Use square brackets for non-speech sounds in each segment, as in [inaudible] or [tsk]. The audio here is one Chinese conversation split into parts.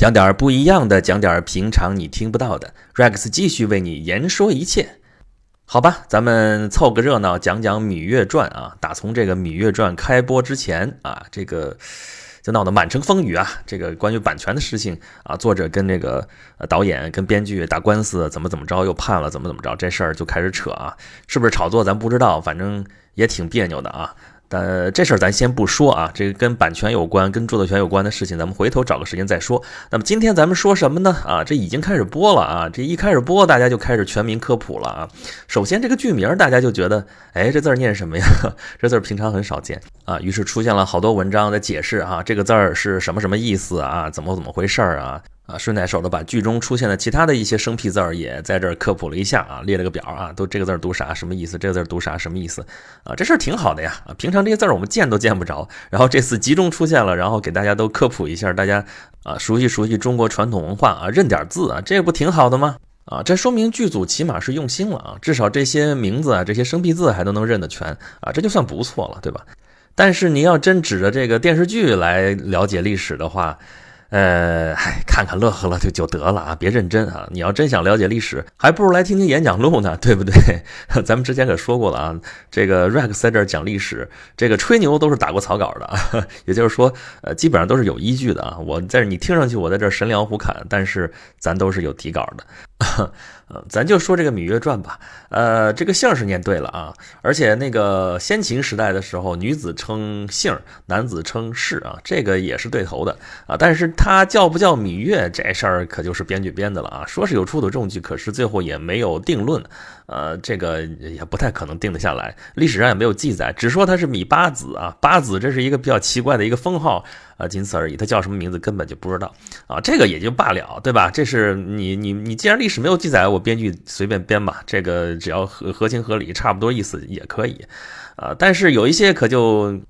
讲点不一样的，讲点平常你听不到的。Rex 继续为你言说一切，好吧？咱们凑个热闹，讲讲《芈月传》啊。打从这个《芈月传》开播之前啊，这个就闹得满城风雨啊。这个关于版权的事情啊，作者跟这个导演跟编剧打官司，怎么怎么着，又判了，怎么怎么着，这事儿就开始扯啊。是不是炒作咱不知道，反正也挺别扭的啊。但这事儿咱先不说啊，这个跟版权有关、跟著作权有关的事情，咱们回头找个时间再说。那么今天咱们说什么呢？啊，这已经开始播了啊，这一开始播，大家就开始全民科普了啊。首先这个剧名，大家就觉得，哎，这字儿念什么呀？[laughs] 这字儿平常很少见啊。于是出现了好多文章在解释啊，这个字儿是什么什么意思啊？怎么怎么回事儿啊？啊，顺带手的把剧中出现的其他的一些生僻字儿也在这儿科普了一下啊，列了个表啊，都这个字儿读啥，什么意思？这个字儿读啥，什么意思？啊，这事儿挺好的呀啊，平常这些字儿我们见都见不着，然后这次集中出现了，然后给大家都科普一下，大家啊熟悉熟悉中国传统文化啊，认点字啊，这不挺好的吗？啊，这说明剧组起码是用心了啊，至少这些名字啊，这些生僻字还都能认得全啊，这就算不错了，对吧？但是你要真指着这个电视剧来了解历史的话，呃，嗨，看看乐呵乐就就得了啊，别认真啊！你要真想了解历史，还不如来听听演讲录呢，[laughs] 对不对？[laughs] 咱们之前可说过了啊，这个 Rex 在这儿讲历史，这个吹牛都是打过草稿的，[laughs] 也就是说，呃，基本上都是有依据的啊。我在你听上去我在这儿神聊胡侃，但是咱都是有底稿的。呃，咱就说这个《芈月传》吧。呃，这个姓是念对了啊，而且那个先秦时代的时候，女子称姓，男子称氏啊，这个也是对头的啊。但是他叫不叫芈月这事儿，可就是编剧编的了啊。说是有出土证据，可是最后也没有定论。呃，这个也不太可能定得下来，历史上也没有记载，只说他是芈八子啊。八子这是一个比较奇怪的一个封号啊，仅此而已。他叫什么名字根本就不知道啊，这个也就罢了，对吧？这是你你你，既然历史没有记载，我编剧随便编吧，这个只要合合情合理，差不多意思也可以啊。但是有一些可就。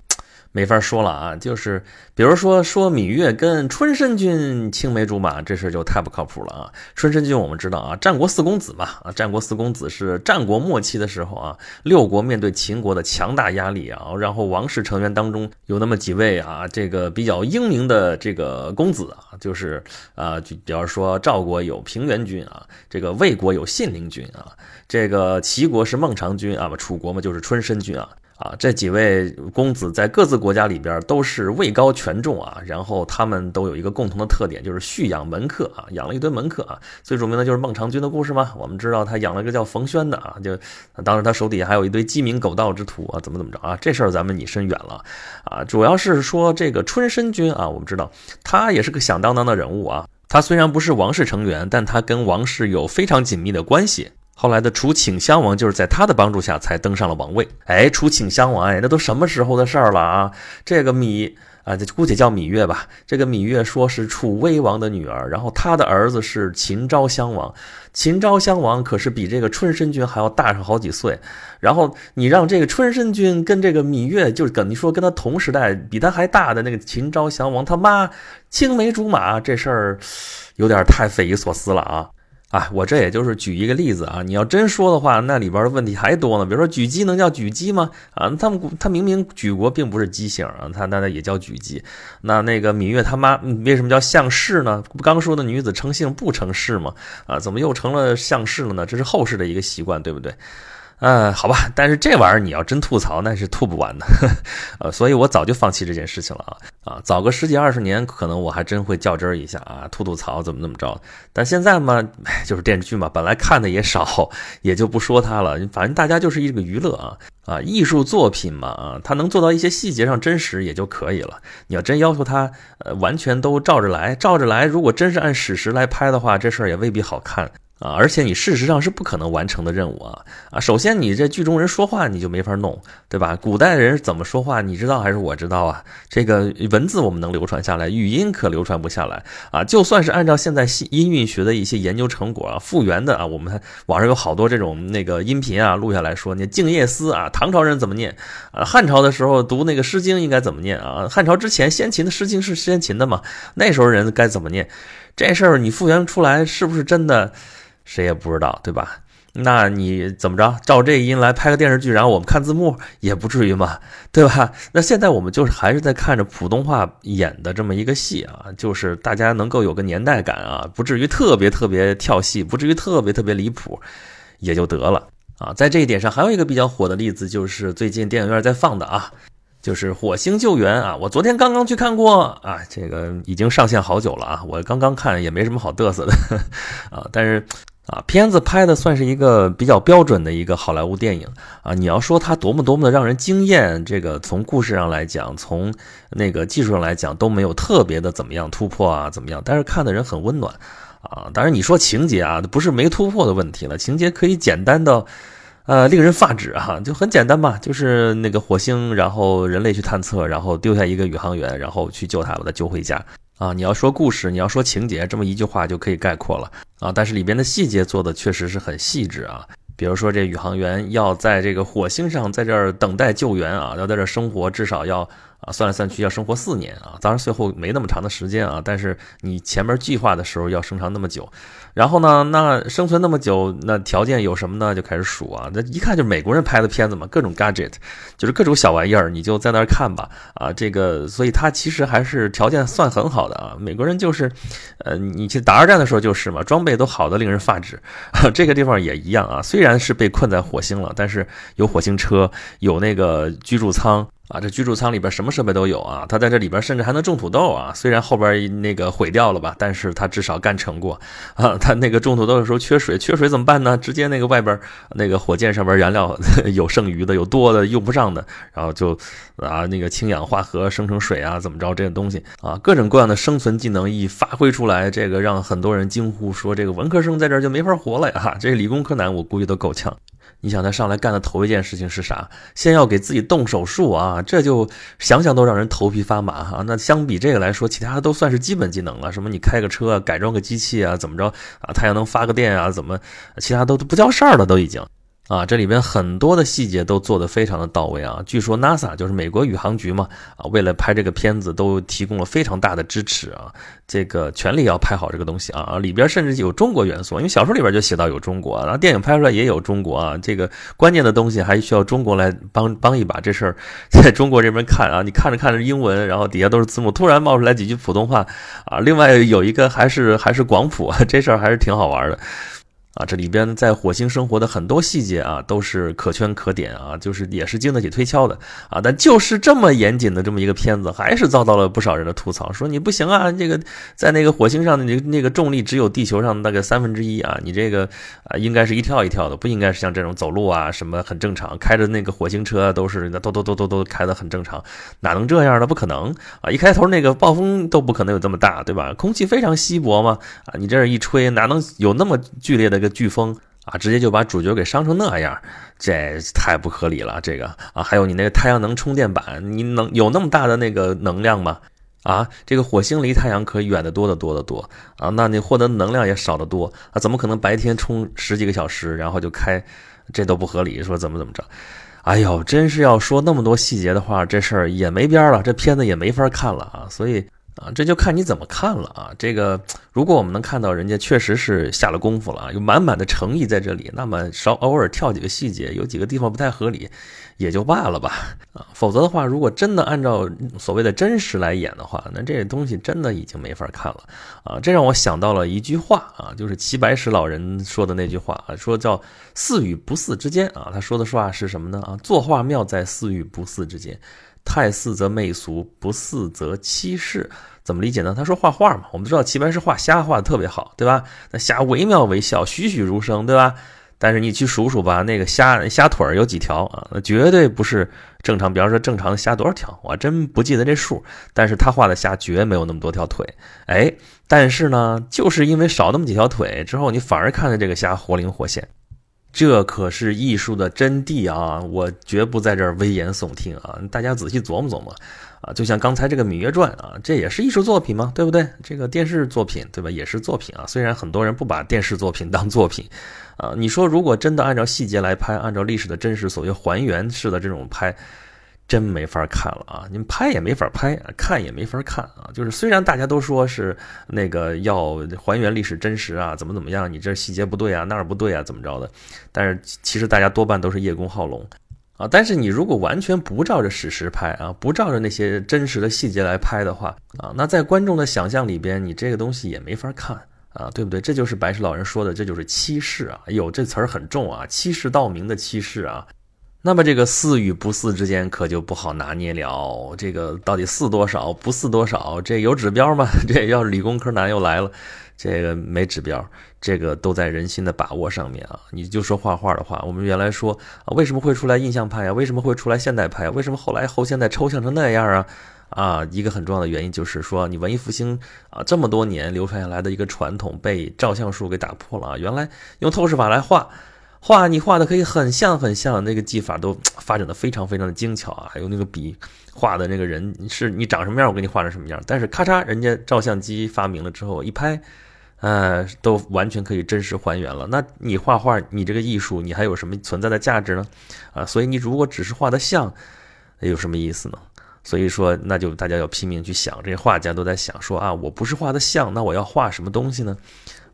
没法说了啊，就是比如说说芈月跟春申君青梅竹马，这事就太不靠谱了啊。春申君我们知道啊，战国四公子嘛啊，战国四公子是战国末期的时候啊，六国面对秦国的强大压力啊，然后王室成员当中有那么几位啊，这个比较英明的这个公子啊，就是啊，就比方说赵国有平原君啊，这个魏国有信陵君啊，这个齐国是孟尝君啊，楚国嘛就是春申君啊。啊，这几位公子在各自国家里边都是位高权重啊，然后他们都有一个共同的特点，就是蓄养门客啊，养了一堆门客啊。最著名的就是孟尝君的故事嘛，我们知道他养了个叫冯轩的啊，就当时他手底下还有一堆鸡鸣狗盗之徒啊，怎么怎么着啊，这事儿咱们拟深远了啊。主要是说这个春申君啊，我们知道他也是个响当当的人物啊，他虽然不是王室成员，但他跟王室有非常紧密的关系。后来的楚顷襄王就是在他的帮助下才登上了王位。哎，楚顷襄王，哎，那都什么时候的事儿了啊？这个芈啊，就姑且叫芈月吧。这个芈月说是楚威王的女儿，然后他的儿子是秦昭襄王。秦昭襄王可是比这个春申君还要大上好几岁。然后你让这个春申君跟这个芈月，就是跟你说跟他同时代，比他还大的那个秦昭襄王他妈青梅竹马，这事儿有点太匪夷所思了啊。啊，我这也就是举一个例子啊，你要真说的话，那里边的问题还多呢。比如说举机能叫举姬吗？啊，他们他明明举国并不是姬姓啊，他那那也叫举姬。那那个芈月他妈为什么叫项氏呢？不刚说的女子成姓不成氏吗？啊，怎么又成了项氏了呢？这是后世的一个习惯，对不对？呃，好吧，但是这玩意儿你要真吐槽，那是吐不完的，[laughs] 呃，所以我早就放弃这件事情了啊。啊，早个十几二十年，可能我还真会较真儿一下啊，吐吐槽怎么怎么着，但现在嘛，就是电视剧嘛，本来看的也少，也就不说它了，反正大家就是一个娱乐啊。啊，艺术作品嘛啊，它能做到一些细节上真实也就可以了，你要真要求它呃完全都照着来，照着来，如果真是按史实来拍的话，这事儿也未必好看。啊，而且你事实上是不可能完成的任务啊！啊，首先你这剧中人说话你就没法弄，对吧？古代人怎么说话，你知道还是我知道啊？这个文字我们能流传下来，语音可流传不下来啊！就算是按照现在音韵学的一些研究成果啊，复原的啊，我们网上有好多这种那个音频啊，录下来说，你《静夜思》啊，唐朝人怎么念啊？汉朝的时候读那个《诗经》应该怎么念啊？汉朝之前先秦的《诗经》是先秦的嘛？那时候人该怎么念？这事儿你复原出来是不是真的？谁也不知道，对吧？那你怎么着？照这音来拍个电视剧，然后我们看字幕也不至于嘛，对吧？那现在我们就是还是在看着普通话演的这么一个戏啊，就是大家能够有个年代感啊，不至于特别特别跳戏，不至于特别特别离谱，也就得了啊。在这一点上，还有一个比较火的例子，就是最近电影院在放的啊，就是《火星救援》啊。我昨天刚刚去看过啊，这个已经上线好久了啊，我刚刚看也没什么好嘚瑟的 [laughs] 啊，但是。啊，片子拍的算是一个比较标准的一个好莱坞电影啊。你要说它多么多么的让人惊艳，这个从故事上来讲，从那个技术上来讲都没有特别的怎么样突破啊，怎么样？但是看的人很温暖啊。当然你说情节啊，不是没突破的问题了，情节可以简单到，呃，令人发指啊，就很简单嘛，就是那个火星，然后人类去探测，然后丢下一个宇航员，然后去救他，把他救回家。啊，你要说故事，你要说情节，这么一句话就可以概括了啊。但是里边的细节做的确实是很细致啊。比如说这宇航员要在这个火星上，在这儿等待救援啊，要在这儿生活，至少要。啊，算来算去要生活四年啊，当然最后没那么长的时间啊，但是你前面计划的时候要生长那么久，然后呢，那生存那么久，那条件有什么呢？就开始数啊，那一看就是美国人拍的片子嘛，各种 gadget，就是各种小玩意儿，你就在那儿看吧啊，这个，所以他其实还是条件算很好的啊，美国人就是，呃，你去打二战的时候就是嘛，装备都好的令人发指，[laughs] 这个地方也一样啊，虽然是被困在火星了，但是有火星车，有那个居住舱。啊，这居住舱里边什么设备都有啊，他在这里边甚至还能种土豆啊。虽然后边那个毁掉了吧，但是他至少干成过啊。他那个种土豆的时候缺水，缺水怎么办呢？直接那个外边那个火箭上边燃料 [laughs] 有剩余的，有多的用不上的，然后就啊那个氢氧化合生成水啊，怎么着这些东西啊，各种各样的生存技能一发挥出来，这个让很多人惊呼说，这个文科生在这就没法活了呀。这理工科男我估计都够呛。你想他上来干的头一件事情是啥？先要给自己动手术啊！这就想想都让人头皮发麻哈。那相比这个来说，其他的都算是基本技能了。什么你开个车，改装个机器啊，怎么着啊？太阳能发个电啊？怎么？其他都不叫事儿了，都已经。啊，这里边很多的细节都做得非常的到位啊！据说 NASA 就是美国宇航局嘛，啊，为了拍这个片子都提供了非常大的支持啊，这个全力要拍好这个东西啊！里边甚至有中国元素，因为小说里边就写到有中国，然后电影拍出来也有中国啊，这个关键的东西还需要中国来帮帮一把。这事儿 [laughs] 在中国这边看啊，你看着看着英文，然后底下都是字幕，突然冒出来几句普通话啊，另外有一个还是还是广普，这事儿还是挺好玩的。啊，这里边在火星生活的很多细节啊，都是可圈可点啊，就是也是经得起推敲的啊。但就是这么严谨的这么一个片子，还是遭到了不少人的吐槽，说你不行啊，这个在那个火星上的那那个重力只有地球上大概三分之一啊，你这个啊应该是一跳一跳的，不应该是像这种走路啊什么很正常，开着那个火星车都是那都都都都都开的很正常，哪能这样呢？不可能啊！一开头那个暴风都不可能有这么大，对吧？空气非常稀薄嘛啊，你这一吹，哪能有那么剧烈的？个飓风啊，直接就把主角给伤成那样，这太不合理了。这个啊，还有你那个太阳能充电板，你能有那么大的那个能量吗？啊，这个火星离太阳可远得多得多得多啊，那你获得能量也少得多啊，怎么可能白天充十几个小时，然后就开？这都不合理。说怎么怎么着？哎呦，真是要说那么多细节的话，这事儿也没边了，这片子也没法看了啊。所以。啊，这就看你怎么看了啊！这个，如果我们能看到人家确实是下了功夫了啊，有满满的诚意在这里，那么稍偶尔跳几个细节，有几个地方不太合理，也就罢了吧啊！否则的话，如果真的按照所谓的真实来演的话，那这些东西真的已经没法看了啊！这让我想到了一句话啊，就是齐白石老人说的那句话啊，说叫似与不似之间啊。他说的话是什么呢？啊，作画妙在似与不似之间。太似则媚俗，不似则欺世。怎么理解呢？他说画画嘛，我们知道齐白石画虾画的特别好，对吧？那虾惟妙惟肖，栩栩如生，对吧？但是你去数数吧，那个虾虾腿儿有几条啊？那绝对不是正常。比方说正常的虾多少条？我真不记得这数。但是他画的虾绝没有那么多条腿。哎，但是呢，就是因为少那么几条腿之后，你反而看着这个虾活灵活现。这可是艺术的真谛啊！我绝不在这儿危言耸听啊！大家仔细琢磨琢磨啊！就像刚才这个《芈月传》啊，这也是艺术作品嘛，对不对？这个电视作品，对吧？也是作品啊。虽然很多人不把电视作品当作品啊，你说如果真的按照细节来拍，按照历史的真实所谓还原式的这种拍。真没法看了啊！你们拍也没法拍，看也没法看啊！就是虽然大家都说是那个要还原历史真实啊，怎么怎么样，你这细节不对啊，那儿不对啊，怎么着的？但是其实大家多半都是叶公好龙啊！但是你如果完全不照着史实拍啊，不照着那些真实的细节来拍的话啊，那在观众的想象里边，你这个东西也没法看啊，对不对？这就是白石老人说的，这就是欺世啊！哎呦，这词儿很重啊，欺世盗名的欺世啊！那么这个似与不似之间可就不好拿捏了。这个到底似多少，不似多少？这有指标吗？[laughs] 这要是理工科男又来了，这个没指标，这个都在人心的把握上面啊。你就说画画的话，我们原来说啊，为什么会出来印象派啊？为什么会出来现代派？为什么后来后现代抽象成那样啊？啊，一个很重要的原因就是说，你文艺复兴啊这么多年流传下来的一个传统被照相术给打破了啊。原来用透视法来画。画你画的可以很像很像，那个技法都发展的非常非常的精巧啊，还有那个笔画的那个人是你长什么样，我给你画成什么样。但是咔嚓，人家照相机发明了之后一拍，呃，都完全可以真实还原了。那你画画，你这个艺术，你还有什么存在的价值呢？啊，所以你如果只是画的像，有什么意思呢？所以说，那就大家要拼命去想，这些画家都在想说啊，我不是画的像，那我要画什么东西呢？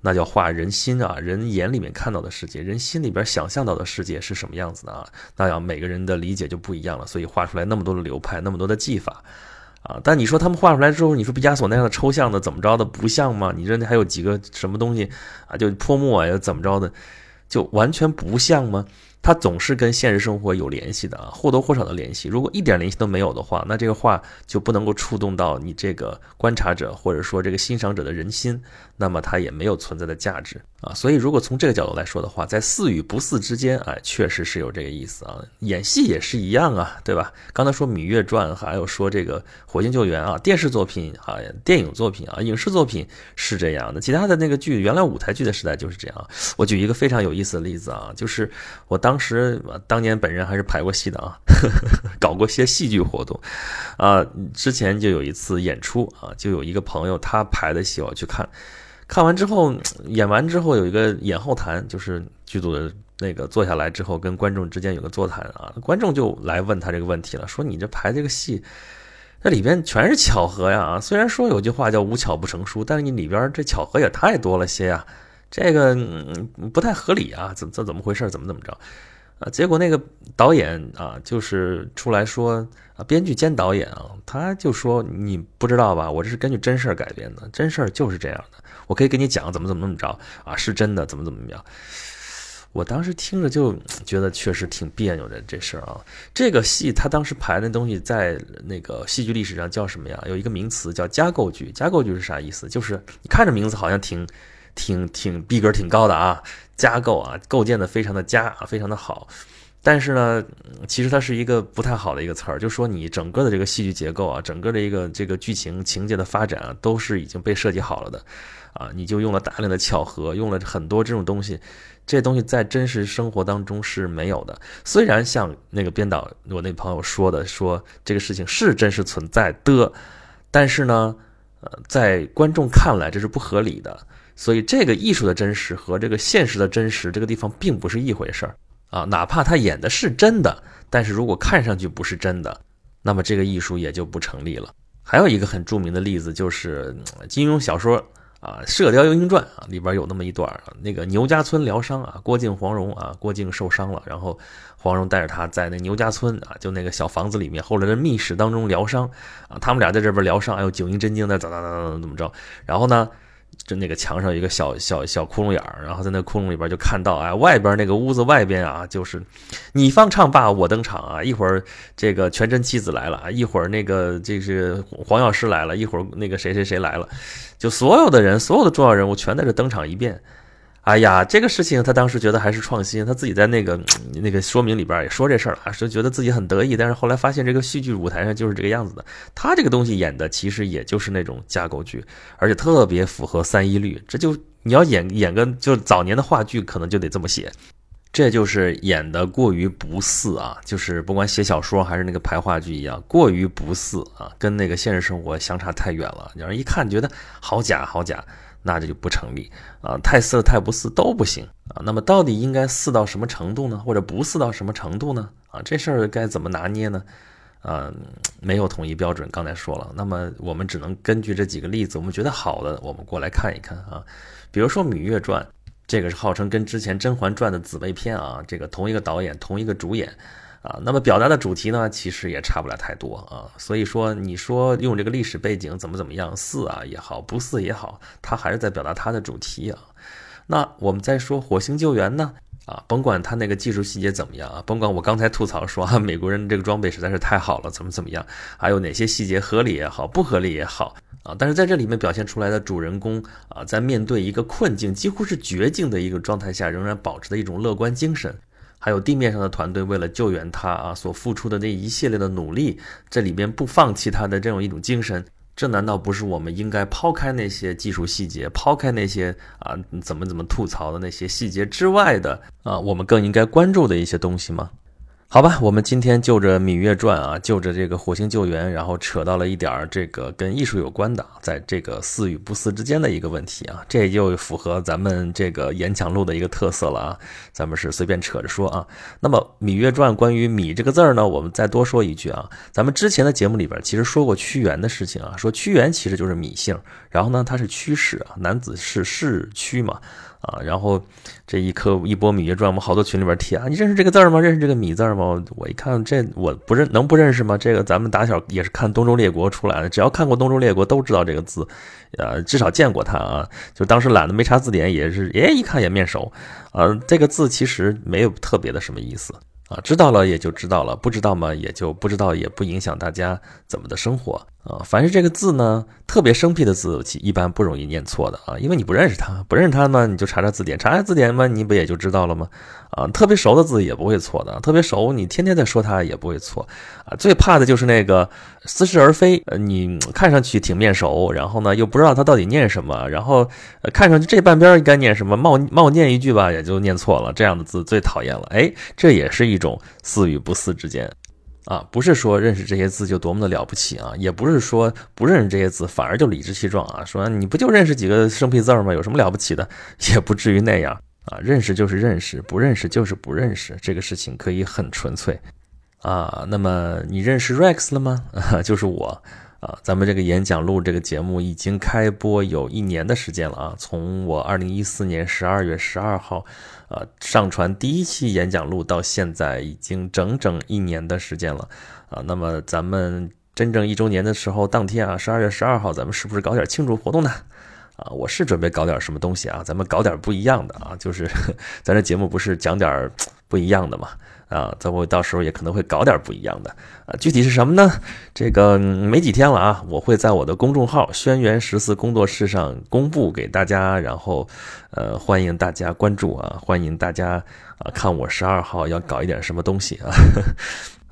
那叫画人心啊，人眼里面看到的世界，人心里边想象到的世界是什么样子的啊？那要每个人的理解就不一样了，所以画出来那么多的流派，那么多的技法，啊！但你说他们画出来之后，你说毕加索那样的抽象的怎么着的不像吗？你这还有几个什么东西啊？就泼墨呀，怎么着的，就完全不像吗？它总是跟现实生活有联系的啊，或多或少的联系。如果一点联系都没有的话，那这个画就不能够触动到你这个观察者或者说这个欣赏者的人心，那么它也没有存在的价值啊。所以，如果从这个角度来说的话，在似与不似之间，哎，确实是有这个意思啊。演戏也是一样啊，对吧？刚才说《芈月传》，还有说这个《火星救援》啊，电视作品啊，电影作品啊，影视作品是这样的。其他的那个剧，原来舞台剧的时代就是这样。我举一个非常有意思的例子啊，就是我当。时当年本人还是排过戏的啊，[laughs] 搞过些戏剧活动，啊，之前就有一次演出啊，就有一个朋友他排的戏我去看，看完之后 [tsk] 演完之后有一个演后谈，就是剧组的那个坐下来之后跟观众之间有个座谈啊，观众就来问他这个问题了，说你这排这个戏，这里边全是巧合呀，虽然说有句话叫无巧不成书，但是你里边这巧合也太多了些呀。这个不太合理啊，怎这怎么回事？怎么怎么着？啊，结果那个导演啊，就是出来说啊，编剧兼导演啊，他就说你不知道吧？我这是根据真事改编的，真事就是这样的。我可以给你讲怎么怎么怎么着啊，是真的，怎么怎么样？我当时听着就觉得确实挺别扭的这事儿啊。这个戏他当时排那东西在那个戏剧历史上叫什么呀？有一个名词叫加构剧。加构剧是啥意思？就是你看着名字好像挺。挺挺逼格挺高的啊，加构啊，构建的非常的佳啊，非常的好。但是呢，其实它是一个不太好的一个词儿，就说你整个的这个戏剧结构啊，整个的一个这个剧情情节的发展啊，都是已经被设计好了的啊。你就用了大量的巧合，用了很多这种东西，这东西在真实生活当中是没有的。虽然像那个编导我那朋友说的，说这个事情是真实存在的，但是呢，呃，在观众看来这是不合理的。所以，这个艺术的真实和这个现实的真实，这个地方并不是一回事儿啊。哪怕他演的是真的，但是如果看上去不是真的，那么这个艺术也就不成立了。还有一个很著名的例子，就是金庸小说啊《射雕英雄传》啊里边有那么一段，那个牛家村疗伤啊，郭靖、黄蓉啊，郭靖受伤了，然后黄蓉带着他在那牛家村啊，就那个小房子里面，后来的密室当中疗伤啊，他们俩在这边疗伤，哎呦，九阴真经的咋咋咋咋怎么着，然后呢？就那个墙上一个小小小窟窿眼儿，然后在那窟窿里边就看到，哎，外边那个屋子外边啊，就是你方唱罢我登场啊，一会儿这个全真七子来了，一会儿那个这是黄药师来了，一会儿那个谁谁谁来了，就所有的人，所有的重要人物全在这登场一遍。哎呀，这个事情他当时觉得还是创新，他自己在那个那个说明里边也说这事儿了，是觉得自己很得意。但是后来发现这个戏剧舞台上就是这个样子的，他这个东西演的其实也就是那种架构剧，而且特别符合三一律。这就你要演演个就是早年的话剧，可能就得这么写，这就是演的过于不似啊，就是不管写小说还是那个排话剧一样，过于不似啊，跟那个现实生活相差太远了，让人一看觉得好假好假。那这就不成立啊，太似太不似都不行啊。那么到底应该似到什么程度呢？或者不似到什么程度呢？啊，这事儿该怎么拿捏呢？啊，没有统一标准。刚才说了，那么我们只能根据这几个例子，我们觉得好的，我们过来看一看啊。比如说《芈月传》，这个是号称跟之前《甄嬛传》的姊妹篇啊，这个同一个导演，同一个主演啊，那么表达的主题呢，其实也差不了太多啊。所以说，你说用这个历史背景怎么怎么样，似啊也好，不似也好，它还是在表达它的主题啊。那我们再说《火星救援》呢？啊，甭管他那个技术细节怎么样啊，甭管我刚才吐槽说啊，美国人这个装备实在是太好了，怎么怎么样，还有哪些细节合理也好，不合理也好啊，但是在这里面表现出来的主人公啊，在面对一个困境，几乎是绝境的一个状态下，仍然保持的一种乐观精神，还有地面上的团队为了救援他啊所付出的那一系列的努力，这里边不放弃他的这种一种精神。这难道不是我们应该抛开那些技术细节，抛开那些啊怎么怎么吐槽的那些细节之外的啊，我们更应该关注的一些东西吗？好吧，我们今天就着《芈月传》啊，就着这个火星救援，然后扯到了一点这个跟艺术有关的，在这个似与不似之间的一个问题啊，这就符合咱们这个演讲录的一个特色了啊。咱们是随便扯着说啊。那么《芈月传》关于“芈”这个字儿呢，我们再多说一句啊。咱们之前的节目里边其实说过屈原的事情啊，说屈原其实就是芈姓，然后呢他是屈氏啊，男子是氏屈嘛。啊，然后这一刻一波《芈月传》，我们好多群里边提啊，你认识这个字儿吗？认识这个“芈”字吗？我一看这我不认，能不认识吗？这个咱们打小也是看《东周列国》出来的，只要看过《东周列国》都知道这个字，呃，至少见过它啊。就当时懒得没查字典，也是哎一看也面熟。啊，这个字其实没有特别的什么意思。啊，知道了也就知道了，不知道嘛也就不知道，也不影响大家怎么的生活啊。凡是这个字呢，特别生僻的字，一般不容易念错的啊，因为你不认识它，不认识它嘛，你就查查字典，查查字典嘛，你不也就知道了吗？啊，特别熟的字也不会错的，特别熟，你天天在说它也不会错啊。最怕的就是那个似是而非，呃，你看上去挺面熟，然后呢又不知道它到底念什么，然后看上去这半边应该念什么，冒冒念一句吧，也就念错了，这样的字最讨厌了。哎，这也是。一种似与不似之间，啊，不是说认识这些字就多么的了不起啊，也不是说不认识这些字反而就理直气壮啊，说你不就认识几个生僻字吗？有什么了不起的？[laughs] 也不至于那样啊，认识就是认识，不认识就是不认识，这个事情可以很纯粹啊。那么你认识 Rex 了吗？啊 [laughs] 就是我。啊，咱们这个演讲录这个节目已经开播有一年的时间了啊！从我二零一四年十二月十二号，呃，上传第一期演讲录到现在，已经整整一年的时间了啊！那么咱们真正一周年的时候，当天啊，十二月十二号，咱们是不是搞点庆祝活动呢？啊，我是准备搞点什么东西啊，咱们搞点不一样的啊，就是 [laughs] 咱这节目不是讲点不一样的嘛。啊，咱我到时候也可能会搞点不一样的啊，具体是什么呢？这个没几天了啊，我会在我的公众号“轩辕十四工作室”上公布给大家，然后呃，欢迎大家关注啊，欢迎大家啊，看我十二号要搞一点什么东西啊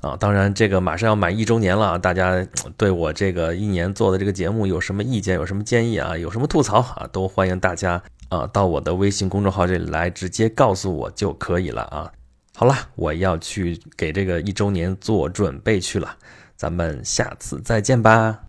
[laughs] 啊！当然，这个马上要满一周年了，大家对我这个一年做的这个节目有什么意见，有什么建议啊，有什么吐槽啊，都欢迎大家啊，到我的微信公众号这里来直接告诉我就可以了啊。好了，我要去给这个一周年做准备去了，咱们下次再见吧。